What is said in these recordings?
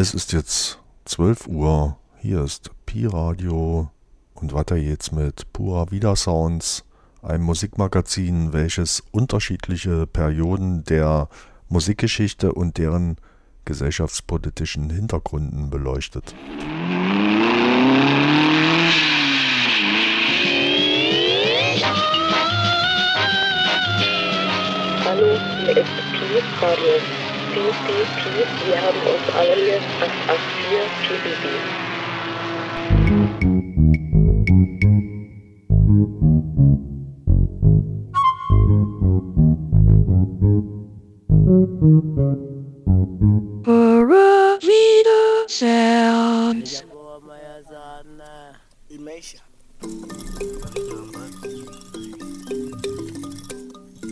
Es ist jetzt 12 Uhr. Hier ist Pi Radio und weiter jetzt mit Pura Vida Sounds, einem Musikmagazin, welches unterschiedliche Perioden der Musikgeschichte und deren gesellschaftspolitischen Hintergründen beleuchtet. Hallo, hier ist Pi Radio. Piep, piep, piep, wir haben uns alle 884 PBB.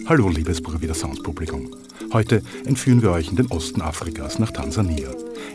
Hallo, liebes Pura Vida Sounds Publikum. Heute entführen wir euch in den Osten Afrikas nach Tansania.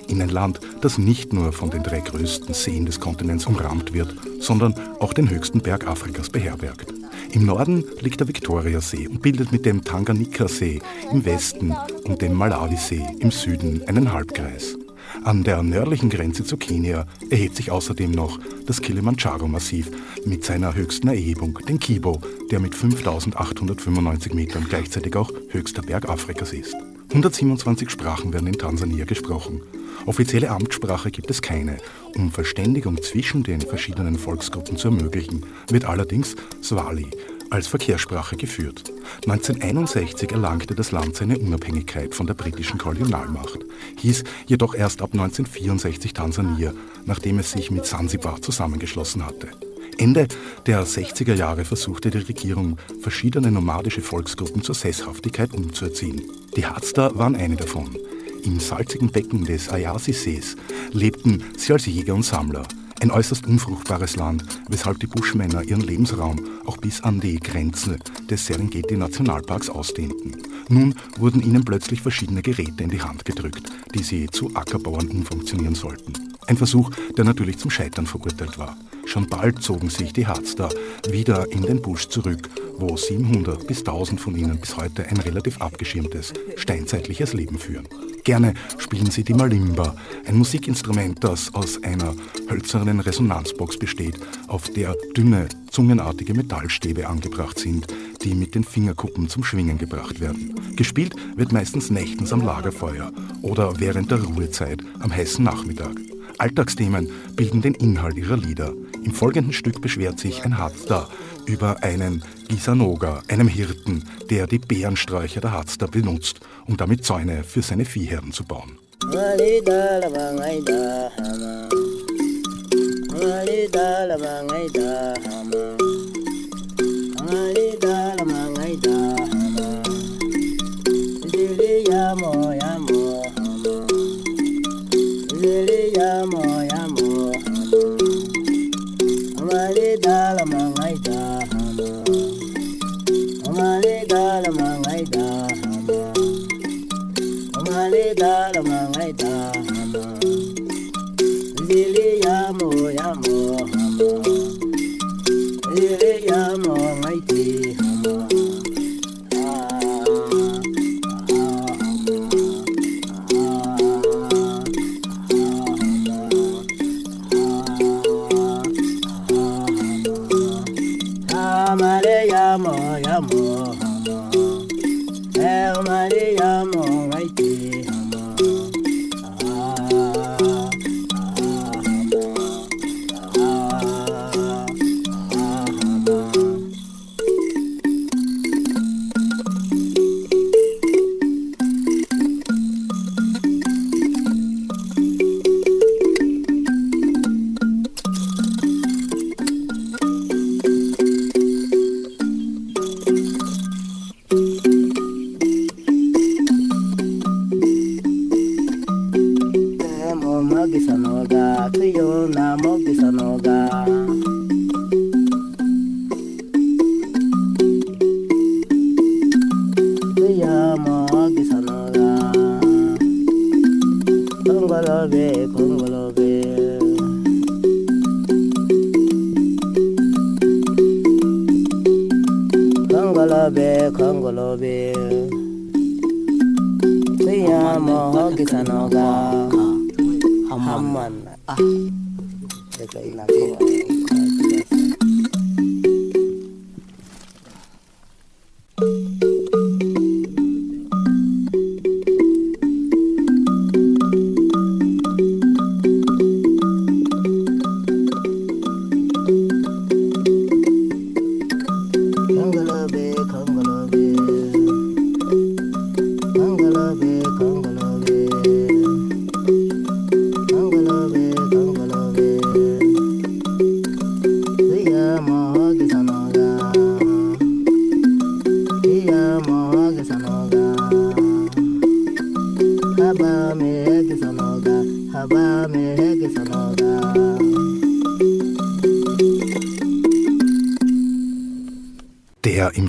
In ein Land, das nicht nur von den drei größten Seen des Kontinents umrahmt wird, sondern auch den höchsten Berg Afrikas beherbergt. Im Norden liegt der Viktoriasee und bildet mit dem Tanganyika-See im Westen und dem Malawi-See im Süden einen Halbkreis. An der nördlichen Grenze zu Kenia erhebt sich außerdem noch das Kilimanjaro-Massiv mit seiner höchsten Erhebung, den Kibo, der mit 5895 Metern gleichzeitig auch höchster Berg Afrikas ist. 127 Sprachen werden in Tansania gesprochen. Offizielle Amtssprache gibt es keine. Um Verständigung zwischen den verschiedenen Volksgruppen zu ermöglichen, wird allerdings Swali, als Verkehrssprache geführt. 1961 erlangte das Land seine Unabhängigkeit von der britischen Kolonialmacht, hieß jedoch erst ab 1964 Tansania, nachdem es sich mit Sansibar zusammengeschlossen hatte. Ende der 60er Jahre versuchte die Regierung, verschiedene nomadische Volksgruppen zur Sesshaftigkeit umzuerziehen. Die Hadster waren eine davon. Im salzigen Becken des Ayasi-Sees lebten sie als Jäger und Sammler. Ein äußerst unfruchtbares Land, weshalb die Buschmänner ihren Lebensraum auch bis an die Grenzen des Serengeti-Nationalparks ausdehnten. Nun wurden ihnen plötzlich verschiedene Geräte in die Hand gedrückt, die sie zu Ackerbauern umfunktionieren sollten. Ein Versuch, der natürlich zum Scheitern verurteilt war. Schon bald zogen sich die Harzter wieder in den Busch zurück, wo 700 bis 1000 von ihnen bis heute ein relativ abgeschirmtes, steinzeitliches Leben führen. Gerne spielen sie die Malimba, ein Musikinstrument, das aus einer hölzernen Resonanzbox besteht, auf der dünne, zungenartige Metallstäbe angebracht sind, die mit den Fingerkuppen zum Schwingen gebracht werden. Gespielt wird meistens nächtens am Lagerfeuer oder während der Ruhezeit am heißen Nachmittag. Alltagsthemen bilden den Inhalt ihrer Lieder. Im folgenden Stück beschwert sich ein Harzda über einen Gisanoga, einem Hirten, der die Bärensträucher der Harzda benutzt, um damit Zäune für seine Viehherden zu bauen. Lele yamo yamo, amale dalama. la mangaita hama Lili ya mo hama Lili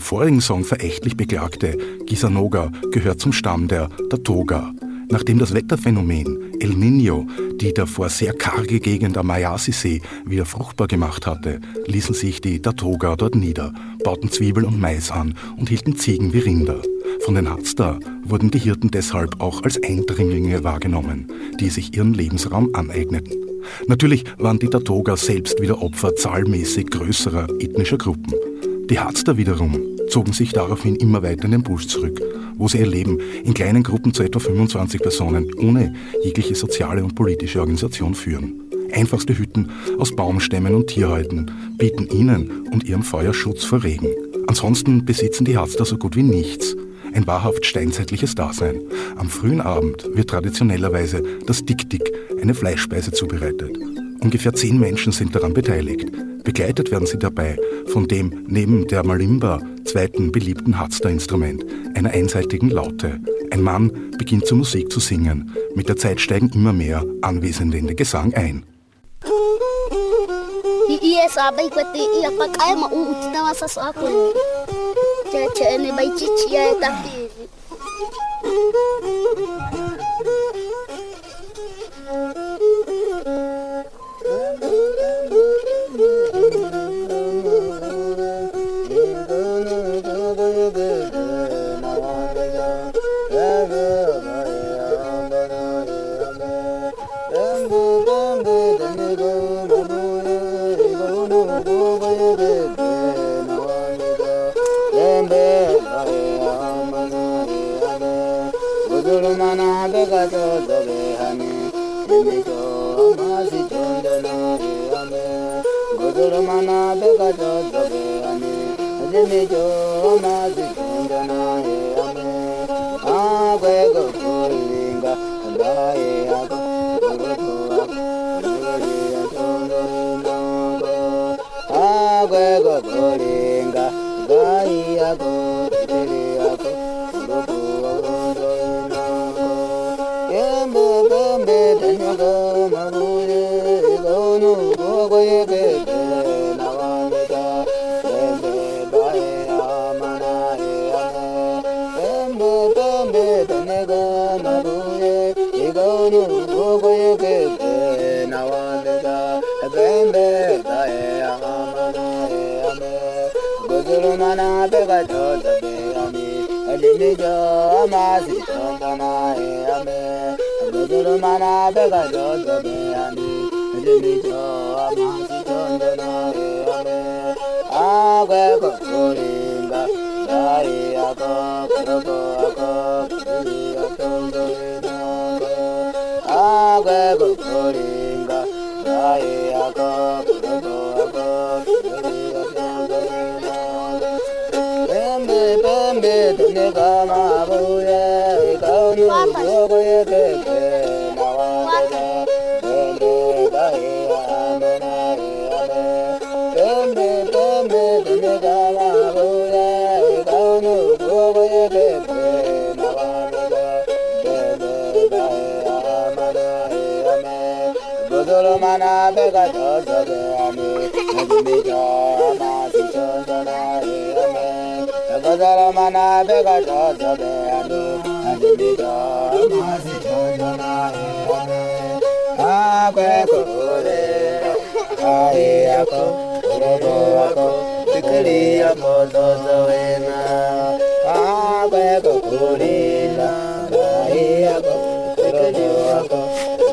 vorigen Song verächtlich beklagte Gisanoga gehört zum Stamm der Datoga. Nachdem das Wetterphänomen El Niño die davor sehr karge Gegend am Mayasi-See wieder fruchtbar gemacht hatte, ließen sich die Datoga dort nieder, bauten Zwiebel und Mais an und hielten Ziegen wie Rinder. Von den Hatzda wurden die Hirten deshalb auch als Eindringlinge wahrgenommen, die sich ihren Lebensraum aneigneten. Natürlich waren die Datoga selbst wieder Opfer zahlmäßig größerer ethnischer Gruppen. Die Harzter wiederum zogen sich daraufhin immer weiter in den Busch zurück, wo sie ihr Leben in kleinen Gruppen zu etwa 25 Personen ohne jegliche soziale und politische Organisation führen. Einfachste Hütten aus Baumstämmen und Tierhäuten bieten ihnen und ihrem Feuer Schutz vor Regen. Ansonsten besitzen die Harzter so gut wie nichts. Ein wahrhaft steinzeitliches Dasein. Am frühen Abend wird traditionellerweise das Dik-Dik, eine Fleischspeise, zubereitet. Ungefähr zehn Menschen sind daran beteiligt. Begleitet werden sie dabei von dem neben der Malimba zweiten beliebten Hatzda-Instrument, einer einseitigen Laute. Ein Mann beginnt zur Musik zu singen. Mit der Zeit steigen immer mehr Anwesende in den Gesang ein. de ellos. na be ga do do do ani ami. ni do na si do do na he ami. ga ga da ra ma na be ga do do be ani ni ni do na si do do na he ame a kwe ko re a he a ko do a ko tikri a do do e na a kwe ko na a he a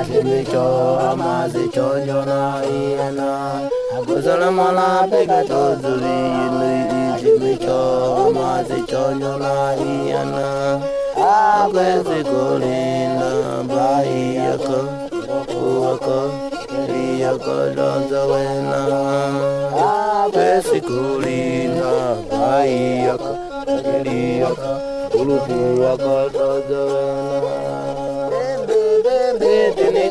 adimicho amazicho njona iena. Aguzana mala pega tozu yinu idimicho amazicho njona iena. Agwezi kulinda bai yako okuwako yako donzo wena. Agwezi kulinda bai yako yako ulupu wako donzo wena.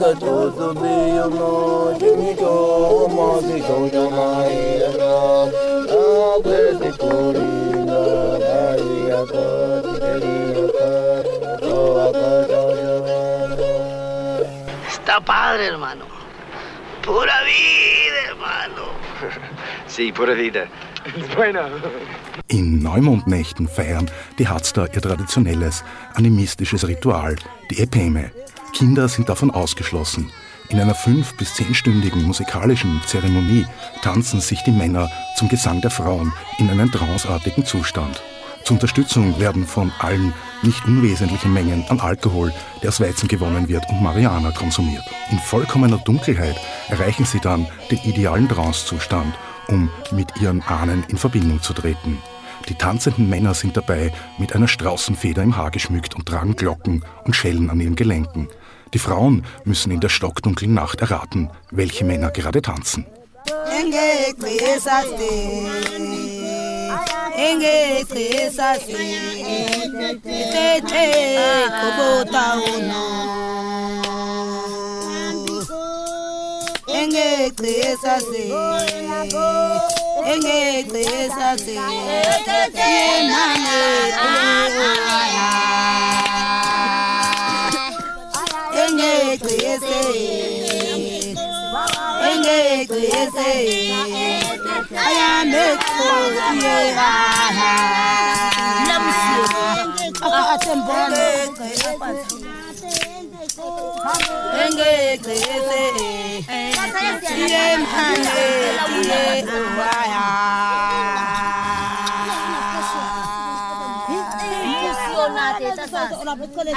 ina mamicho, imbi bai yabena, iyana. Bembe, bembe, tenika, mabuya ikorono, kwako yeke, ina mamicho, imbi bai yabena, iyana. Utrama bega tota beyana, jemicho, amasi chonjona. Bega tota beyana, jemicho, amasi chonjona, iyana. Agwezi kurina, bariyaka, tigeriyaka, toaka, chonjona. Está padre, hermano. Pura vida, hermano. Sí, pura vida. In Neumondnächten feiern die Hatzter ihr traditionelles animistisches Ritual, die Epeme. Kinder sind davon ausgeschlossen. In einer fünf- bis zehnstündigen musikalischen Zeremonie tanzen sich die Männer zum Gesang der Frauen in einen tranceartigen Zustand. Zur Unterstützung werden von allen nicht unwesentliche Mengen an Alkohol, der aus Weizen gewonnen wird, und Marihuana konsumiert. In vollkommener Dunkelheit erreichen sie dann den idealen Trancezustand, um mit ihren Ahnen in Verbindung zu treten. Die tanzenden Männer sind dabei mit einer Straußenfeder im Haar geschmückt und tragen Glocken und Schellen an ihren Gelenken. Die Frauen müssen in der stockdunklen Nacht erraten, welche Männer gerade tanzen. engece engece ayanekhosiyehana athembona engece siyemhane siye uwaya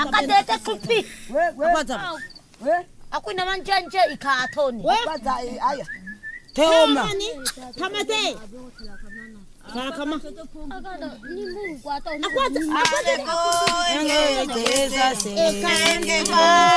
Akadete kupi. Apa tu? Eh? Aku ina manjanje ikatoni. Baza eh? eh, aya. Teoma. Kama te. Kama. Akwaza akwaza. Enge teza se. Enge kwa.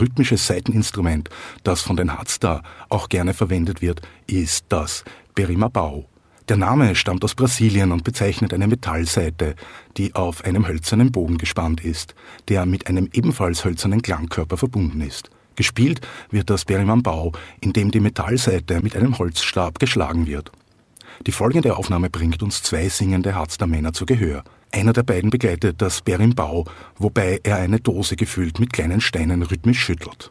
Rhythmisches Saiteninstrument, das von den Hatzda auch gerne verwendet wird, ist das Berimbau. Der Name stammt aus Brasilien und bezeichnet eine Metallsaite, die auf einem hölzernen Bogen gespannt ist, der mit einem ebenfalls hölzernen Klangkörper verbunden ist. Gespielt wird das Berimbau, indem die Metallsaite mit einem Holzstab geschlagen wird. Die folgende Aufnahme bringt uns zwei singende Harzder Männer zu Gehör. Einer der beiden begleitet das Berimbau, wobei er eine Dose gefüllt mit kleinen Steinen rhythmisch schüttelt.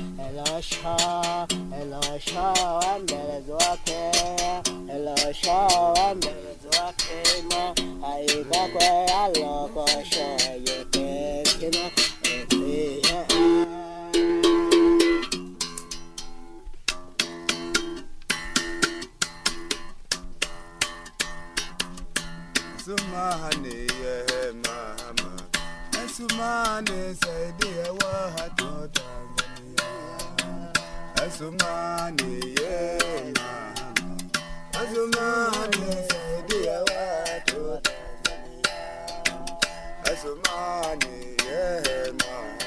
Elisha, Elisha, mbele zake, Elisha, I zake, ma aika kwe aloko shoye kekina, ekiye. Sumahani ye mahama, Sumane saidi ya wahatu Azumani, yeah, mama. Azumani, dear, what Azumani, yeah, mama.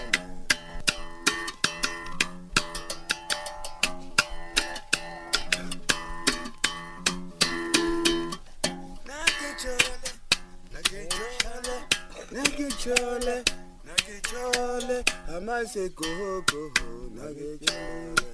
Nagichole, Nagichole, Amase Koho Koho, Nagichole.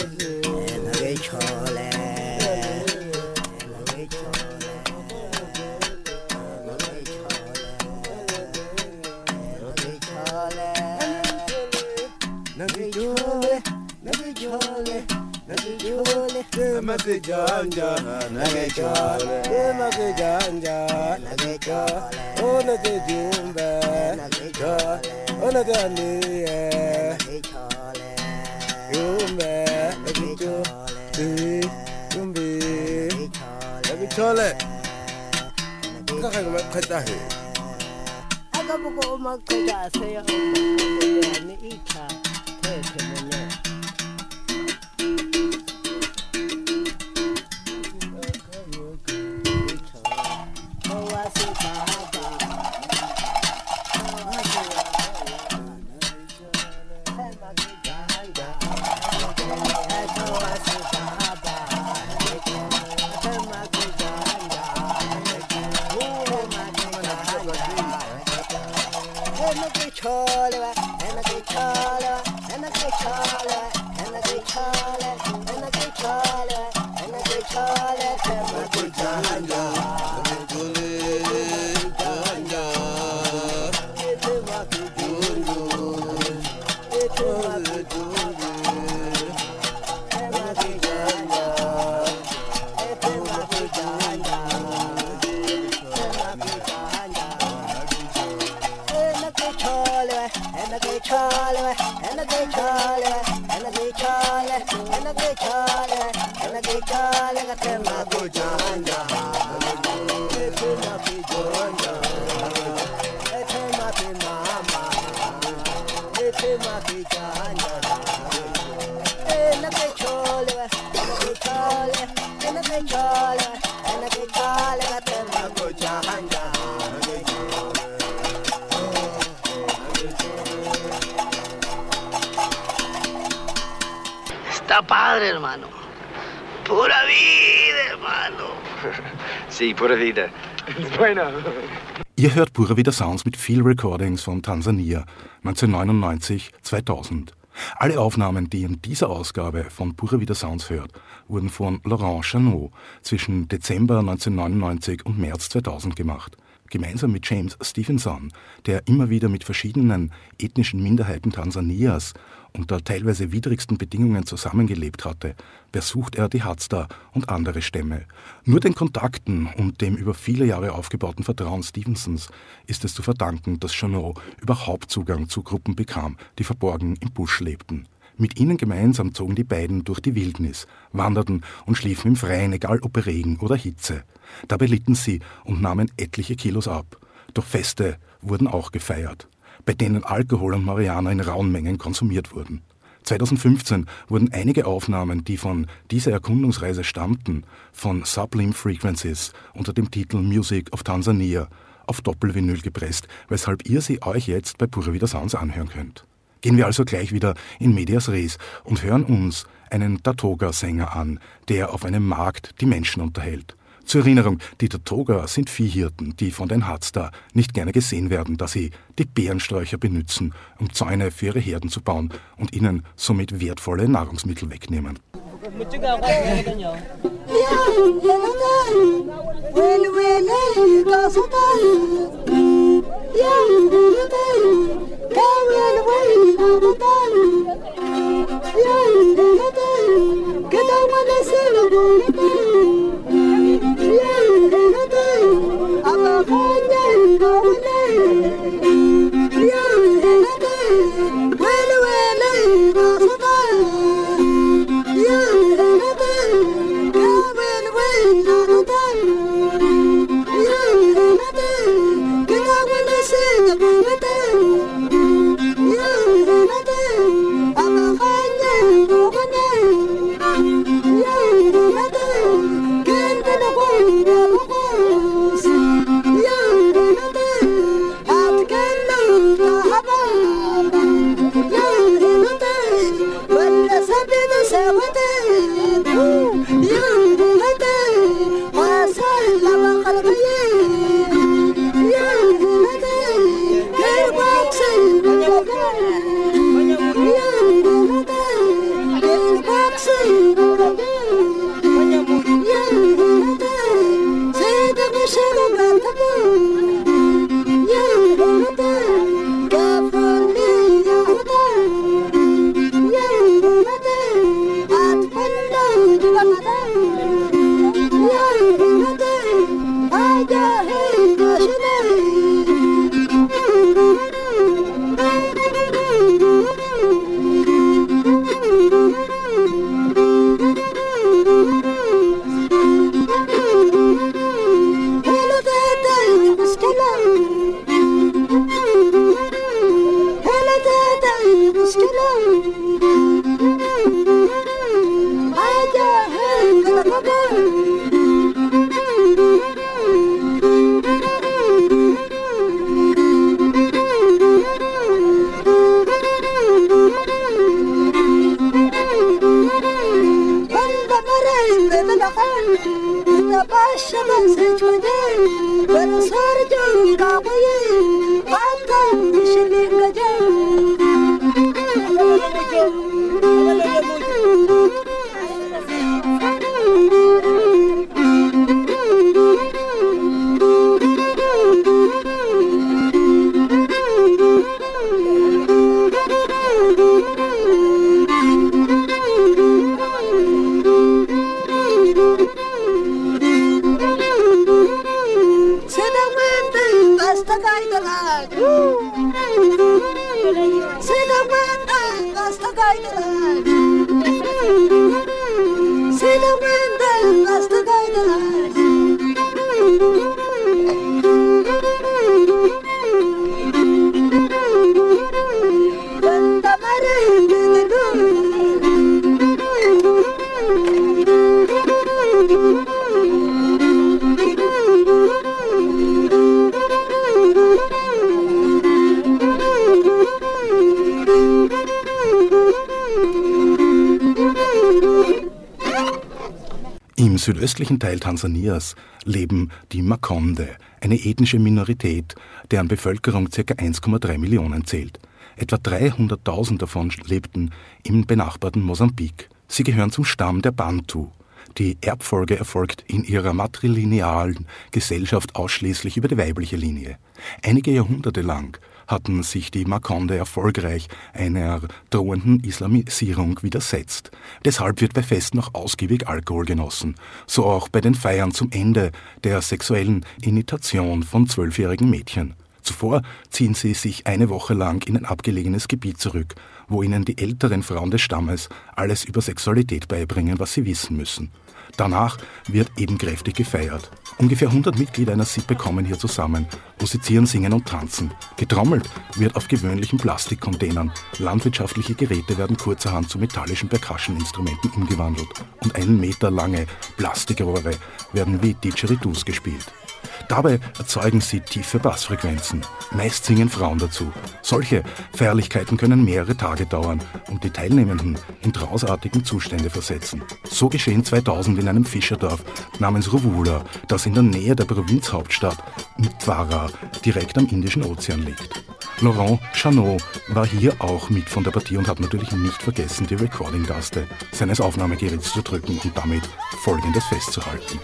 ganja, nage chola. Ye nage ganja, nage. O nage jumba, nage chola. O nage aniye. Jumba, nage chola. Jumbi, nage. Kaka. Aga buko umakita sa yung mga Sí, pura vida. Bueno. Ihr hört Pura Vida Sounds mit Field Recordings von Tansania 1999, 2000. Alle Aufnahmen, die in dieser Ausgabe von Pura Vida Sounds hört, wurden von Laurent Chanot zwischen Dezember 1999 und März 2000 gemacht. Gemeinsam mit James Stevenson, der immer wieder mit verschiedenen ethnischen Minderheiten Tansanias unter teilweise widrigsten Bedingungen zusammengelebt hatte, besucht er die Hadza und andere Stämme. Nur den Kontakten und dem über viele Jahre aufgebauten Vertrauen Stevensons ist es zu verdanken, dass Chanot überhaupt Zugang zu Gruppen bekam, die verborgen im Busch lebten. Mit ihnen gemeinsam zogen die beiden durch die Wildnis, wanderten und schliefen im Freien, egal ob Regen oder Hitze. Dabei litten sie und nahmen etliche Kilos ab. Doch Feste wurden auch gefeiert, bei denen Alkohol und Marihuana in rauen Mengen konsumiert wurden. 2015 wurden einige Aufnahmen, die von dieser Erkundungsreise stammten, von Sublime Frequencies unter dem Titel Music of Tanzania auf Doppelvinyl gepresst, weshalb ihr sie euch jetzt bei Pura Vida Sounds anhören könnt. Gehen wir also gleich wieder in Medias Res und hören uns einen Tatoga-Sänger an, der auf einem Markt die Menschen unterhält. Zur Erinnerung, die Tatoga sind Viehhirten, die von den Hatzda nicht gerne gesehen werden, da sie die Bärensträucher benützen, um Zäune für ihre Herden zu bauen und ihnen somit wertvolle Nahrungsmittel wegnehmen. Im südöstlichen Teil Tansanias leben die Makonde, eine ethnische Minorität, deren Bevölkerung ca. 1,3 Millionen zählt. Etwa 300.000 davon lebten im benachbarten Mosambik. Sie gehören zum Stamm der Bantu. Die Erbfolge erfolgt in ihrer matrilinealen Gesellschaft ausschließlich über die weibliche Linie. Einige Jahrhunderte lang hatten sich die Makonde erfolgreich einer drohenden Islamisierung widersetzt. Deshalb wird bei Festen noch ausgiebig Alkohol genossen, so auch bei den Feiern zum Ende der sexuellen Initation von zwölfjährigen Mädchen. Zuvor ziehen sie sich eine Woche lang in ein abgelegenes Gebiet zurück, wo ihnen die älteren Frauen des Stammes alles über Sexualität beibringen, was sie wissen müssen. Danach wird eben kräftig gefeiert. Ungefähr 100 Mitglieder einer Sippe kommen hier zusammen, musizieren, singen und tanzen. Getrommelt wird auf gewöhnlichen Plastikcontainern. Landwirtschaftliche Geräte werden kurzerhand zu metallischen Percussion-Instrumenten umgewandelt und einen Meter lange Plastikrohre werden wie Didgeridoos gespielt. Dabei erzeugen sie tiefe Bassfrequenzen. Meist singen Frauen dazu. Solche Feierlichkeiten können mehrere Tage dauern und die Teilnehmenden in trausartigen Zustände versetzen. So geschehen 2000 in einem Fischerdorf namens Rovula, das in der Nähe der Provinzhauptstadt Mtwara direkt am Indischen Ozean liegt. Laurent Chanot war hier auch mit von der Partie und hat natürlich nicht vergessen, die Recording-Taste seines Aufnahmegeräts zu drücken und damit Folgendes festzuhalten.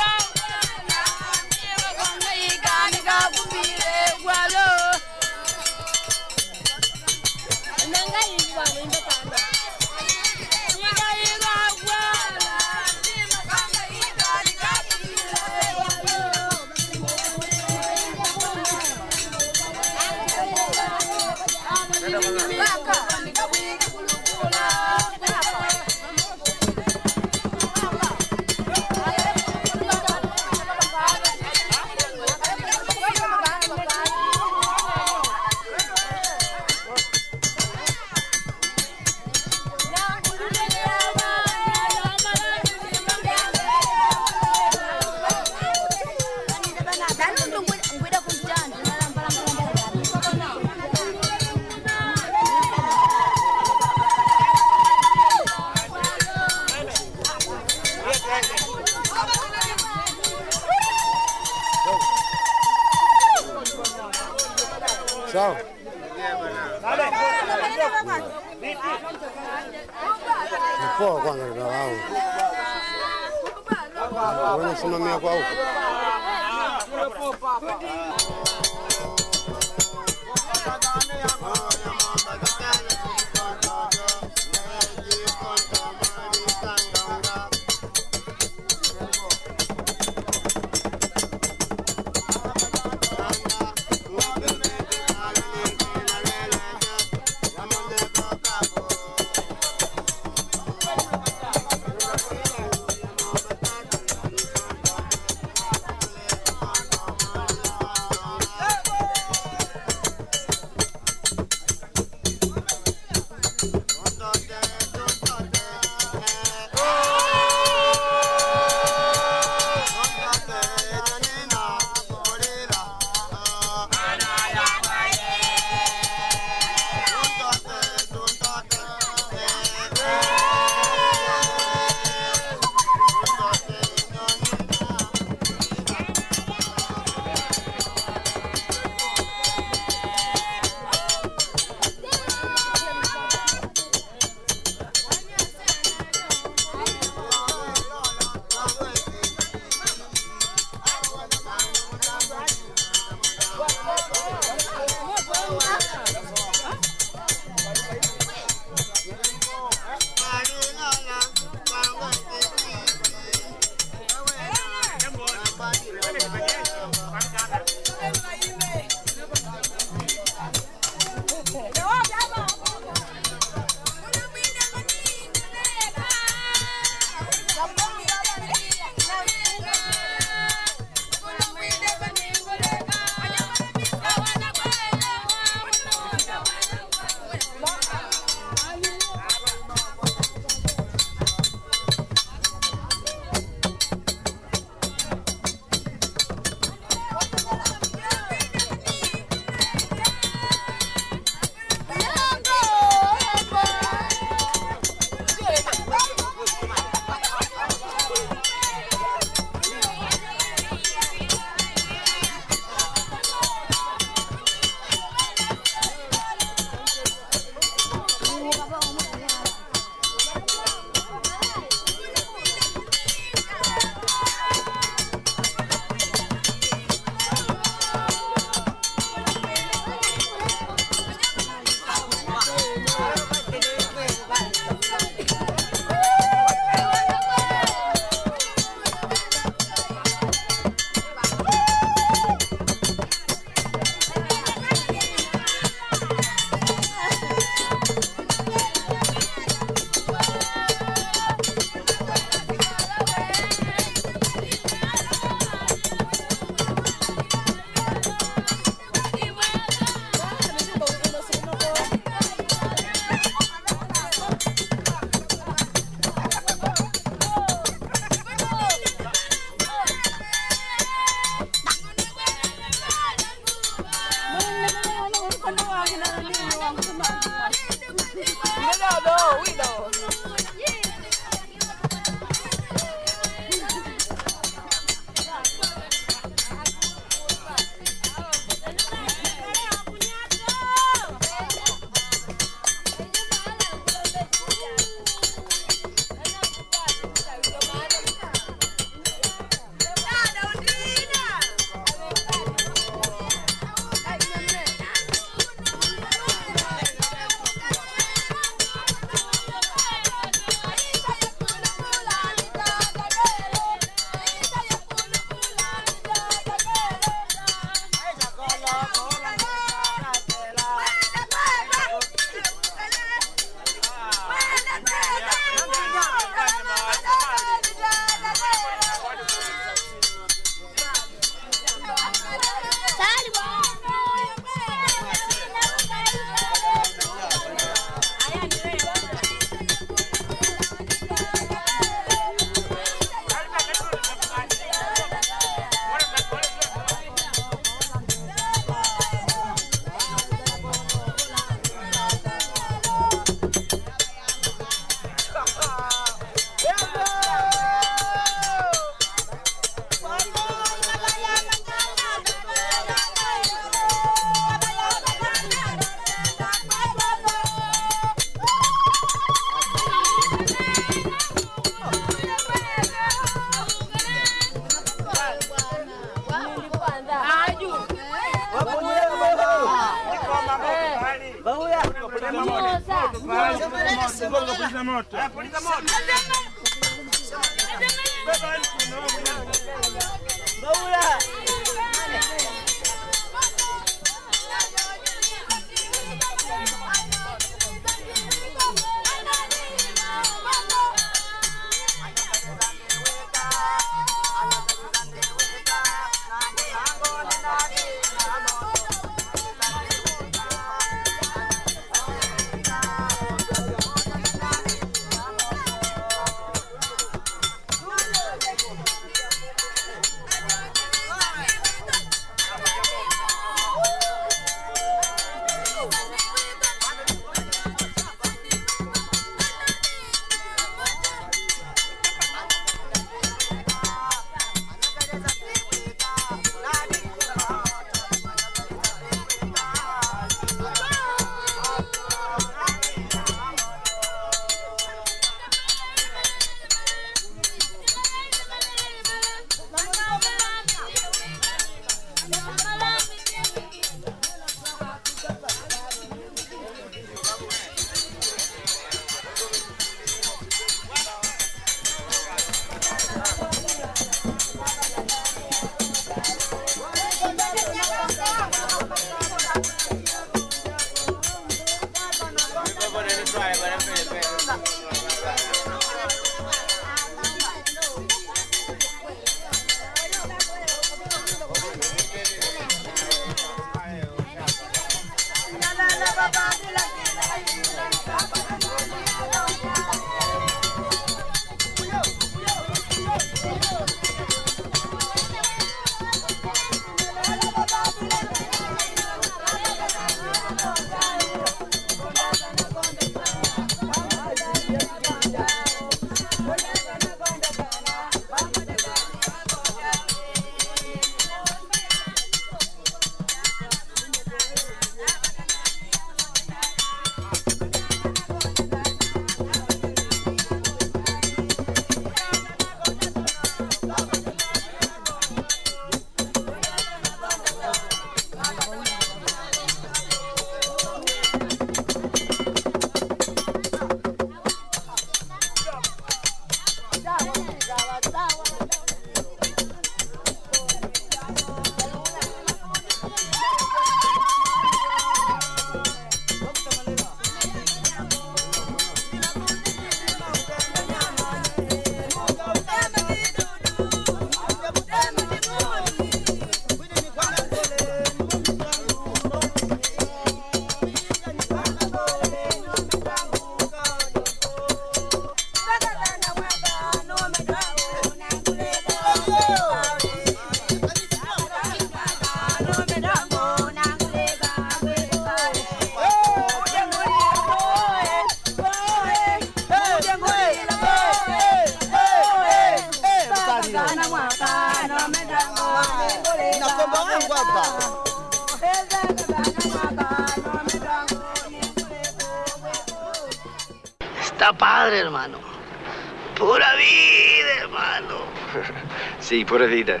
Sí, pura vida.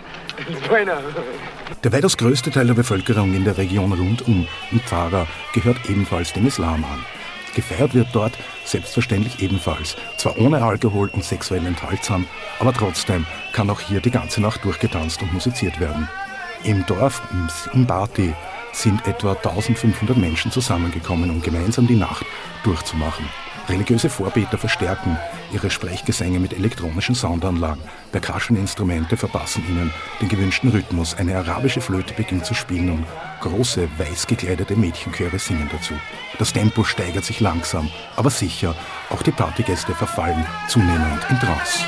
Bueno. Der weitaus größte Teil der Bevölkerung in der Region rundum um Pfarrer gehört ebenfalls dem Islam an. Gefeiert wird dort selbstverständlich ebenfalls, zwar ohne Alkohol und sexuell enthaltsam, aber trotzdem kann auch hier die ganze Nacht durchgetanzt und musiziert werden. Im Dorf Simbati sind etwa 1500 Menschen zusammengekommen, um gemeinsam die Nacht durchzumachen. Religiöse Vorbeter verstärken ihre Sprechgesänge mit elektronischen Soundanlagen. Percussion-Instrumente verpassen ihnen den gewünschten Rhythmus. Eine arabische Flöte beginnt zu spielen und große, weiß gekleidete Mädchenchöre singen dazu. Das Tempo steigert sich langsam, aber sicher. Auch die Partygäste verfallen zunehmend in Trance.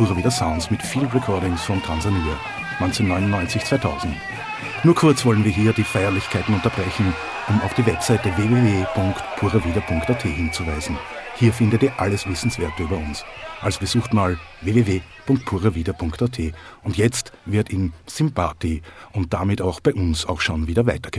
Ihr hört Pura Vida Sounds mit Field Recordings von Tansania 1999-2000. Nur kurz wollen wir hier die Feierlichkeiten unterbrechen, um auf die Webseite www.puravida.at hinzuweisen. Hier findet ihr alles Wissenswerte über uns. Also besucht mal www.puravida.at und jetzt wird in Sympathie und damit auch bei uns auch schon wieder weiter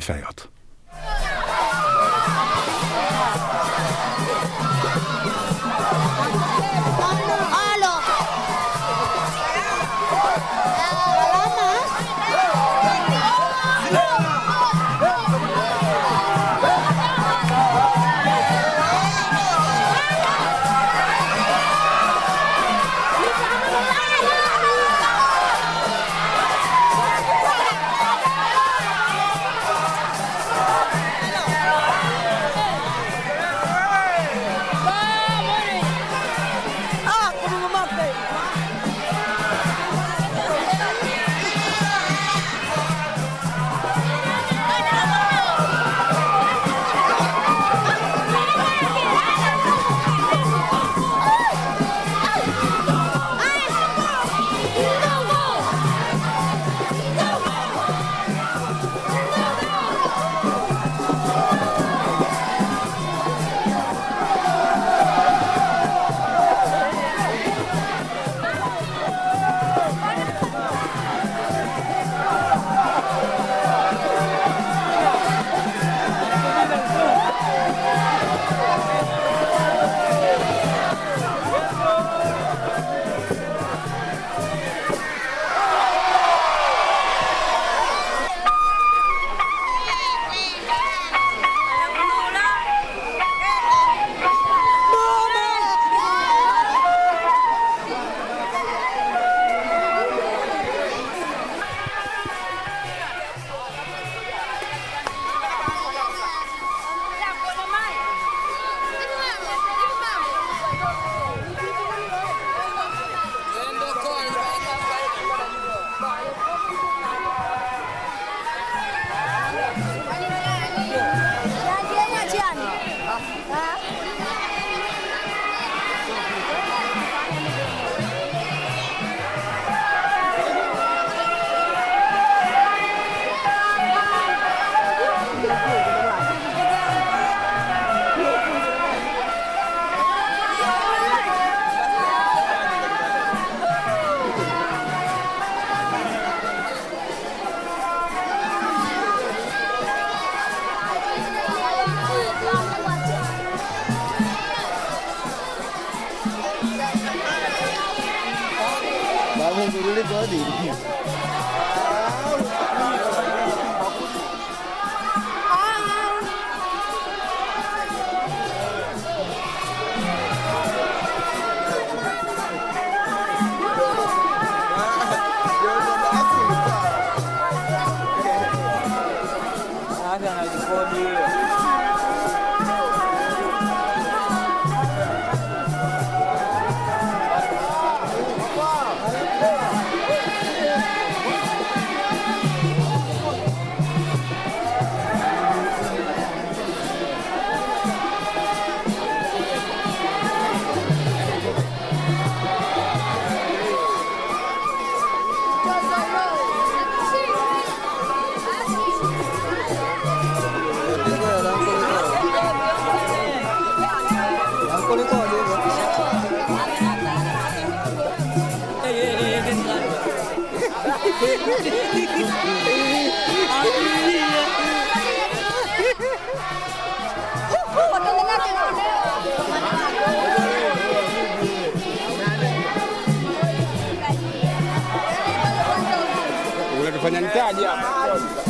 Fanya nitaje hapa.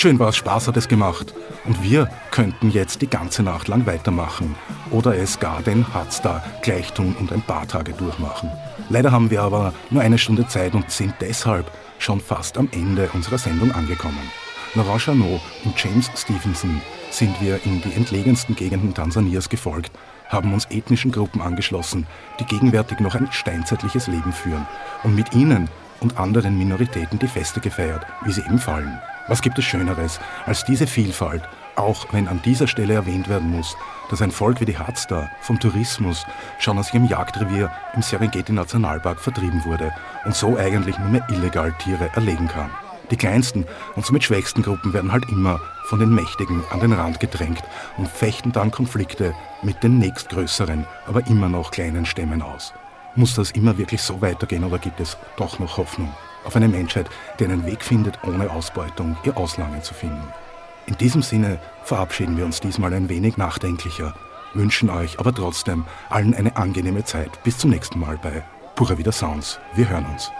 Schön war's, Spaß hat es gemacht. Und wir könnten jetzt die ganze Nacht lang weitermachen oder es gar den Hatzda gleich tun und ein paar Tage durchmachen. Leider haben wir aber nur eine Stunde Zeit und sind deshalb schon fast am Ende unserer Sendung angekommen. Laurent Chanot und James Stevenson sind wir in die entlegensten Gegenden Tansanias gefolgt, haben uns ethnischen Gruppen angeschlossen, die gegenwärtig noch ein steinzeitliches Leben führen und mit ihnen und anderen Minoritäten die Feste gefeiert, wie sie eben fallen. Was gibt es Schöneres als diese Vielfalt, auch wenn an dieser Stelle erwähnt werden muss, dass ein Volk wie die Hadsta vom Tourismus schon aus ihrem Jagdrevier im Serengeti Nationalpark vertrieben wurde und so eigentlich nur mehr illegal Tiere erlegen kann. Die kleinsten und somit schwächsten Gruppen werden halt immer von den Mächtigen an den Rand gedrängt und fechten dann Konflikte mit den nächstgrößeren, aber immer noch kleinen Stämmen aus. Muss das immer wirklich so weitergehen oder gibt es doch noch Hoffnung? Auf eine Menschheit, die einen Weg findet, ohne Ausbeutung ihr Auslangen zu finden. In diesem Sinne verabschieden wir uns diesmal ein wenig nachdenklicher, wünschen euch aber trotzdem allen eine angenehme Zeit. Bis zum nächsten Mal bei Pura Vida Sounds. Wir hören uns.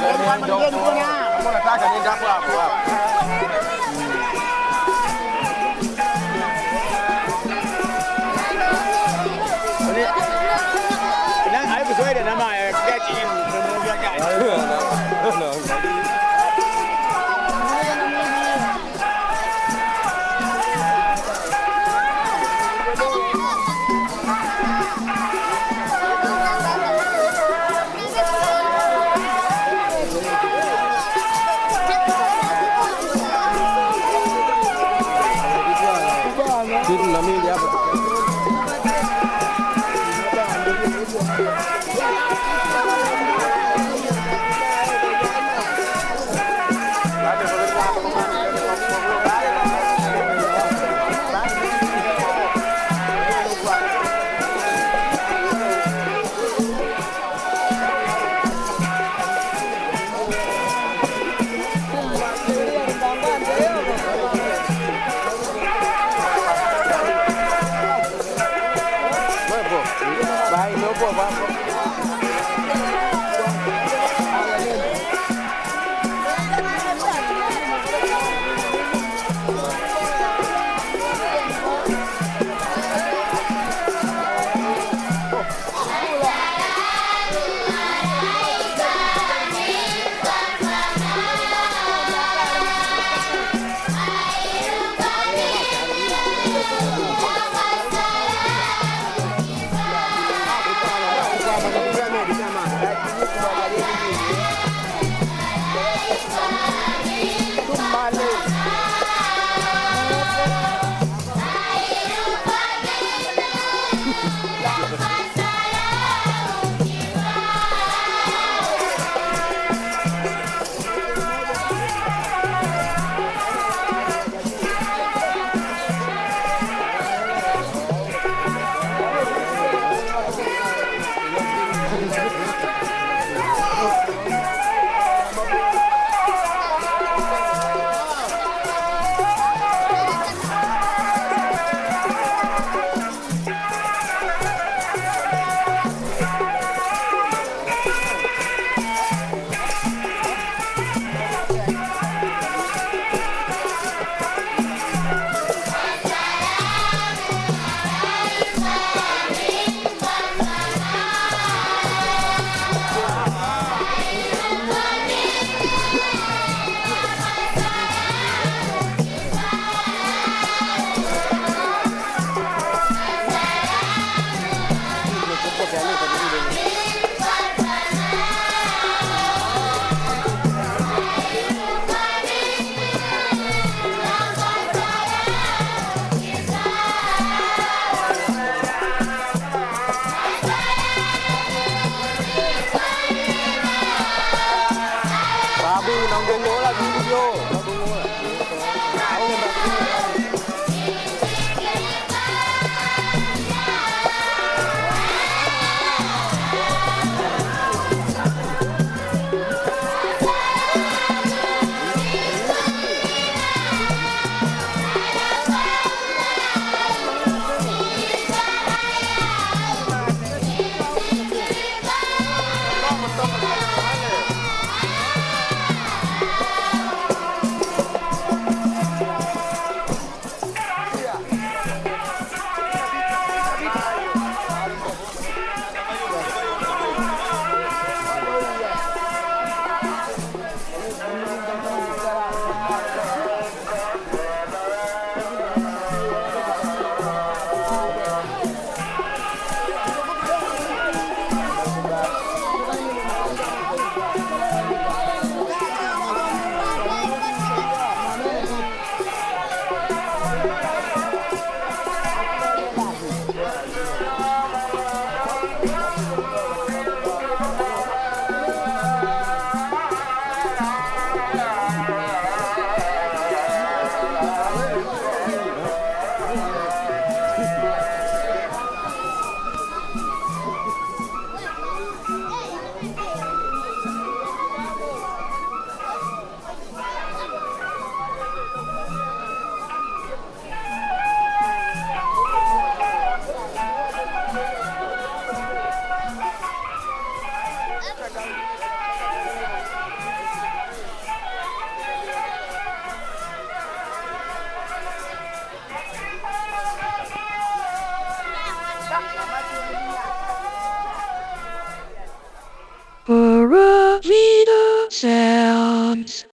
Mbona nataka niende hapo hapo hapo. Haikuzoea jamaa ya kati. No, no.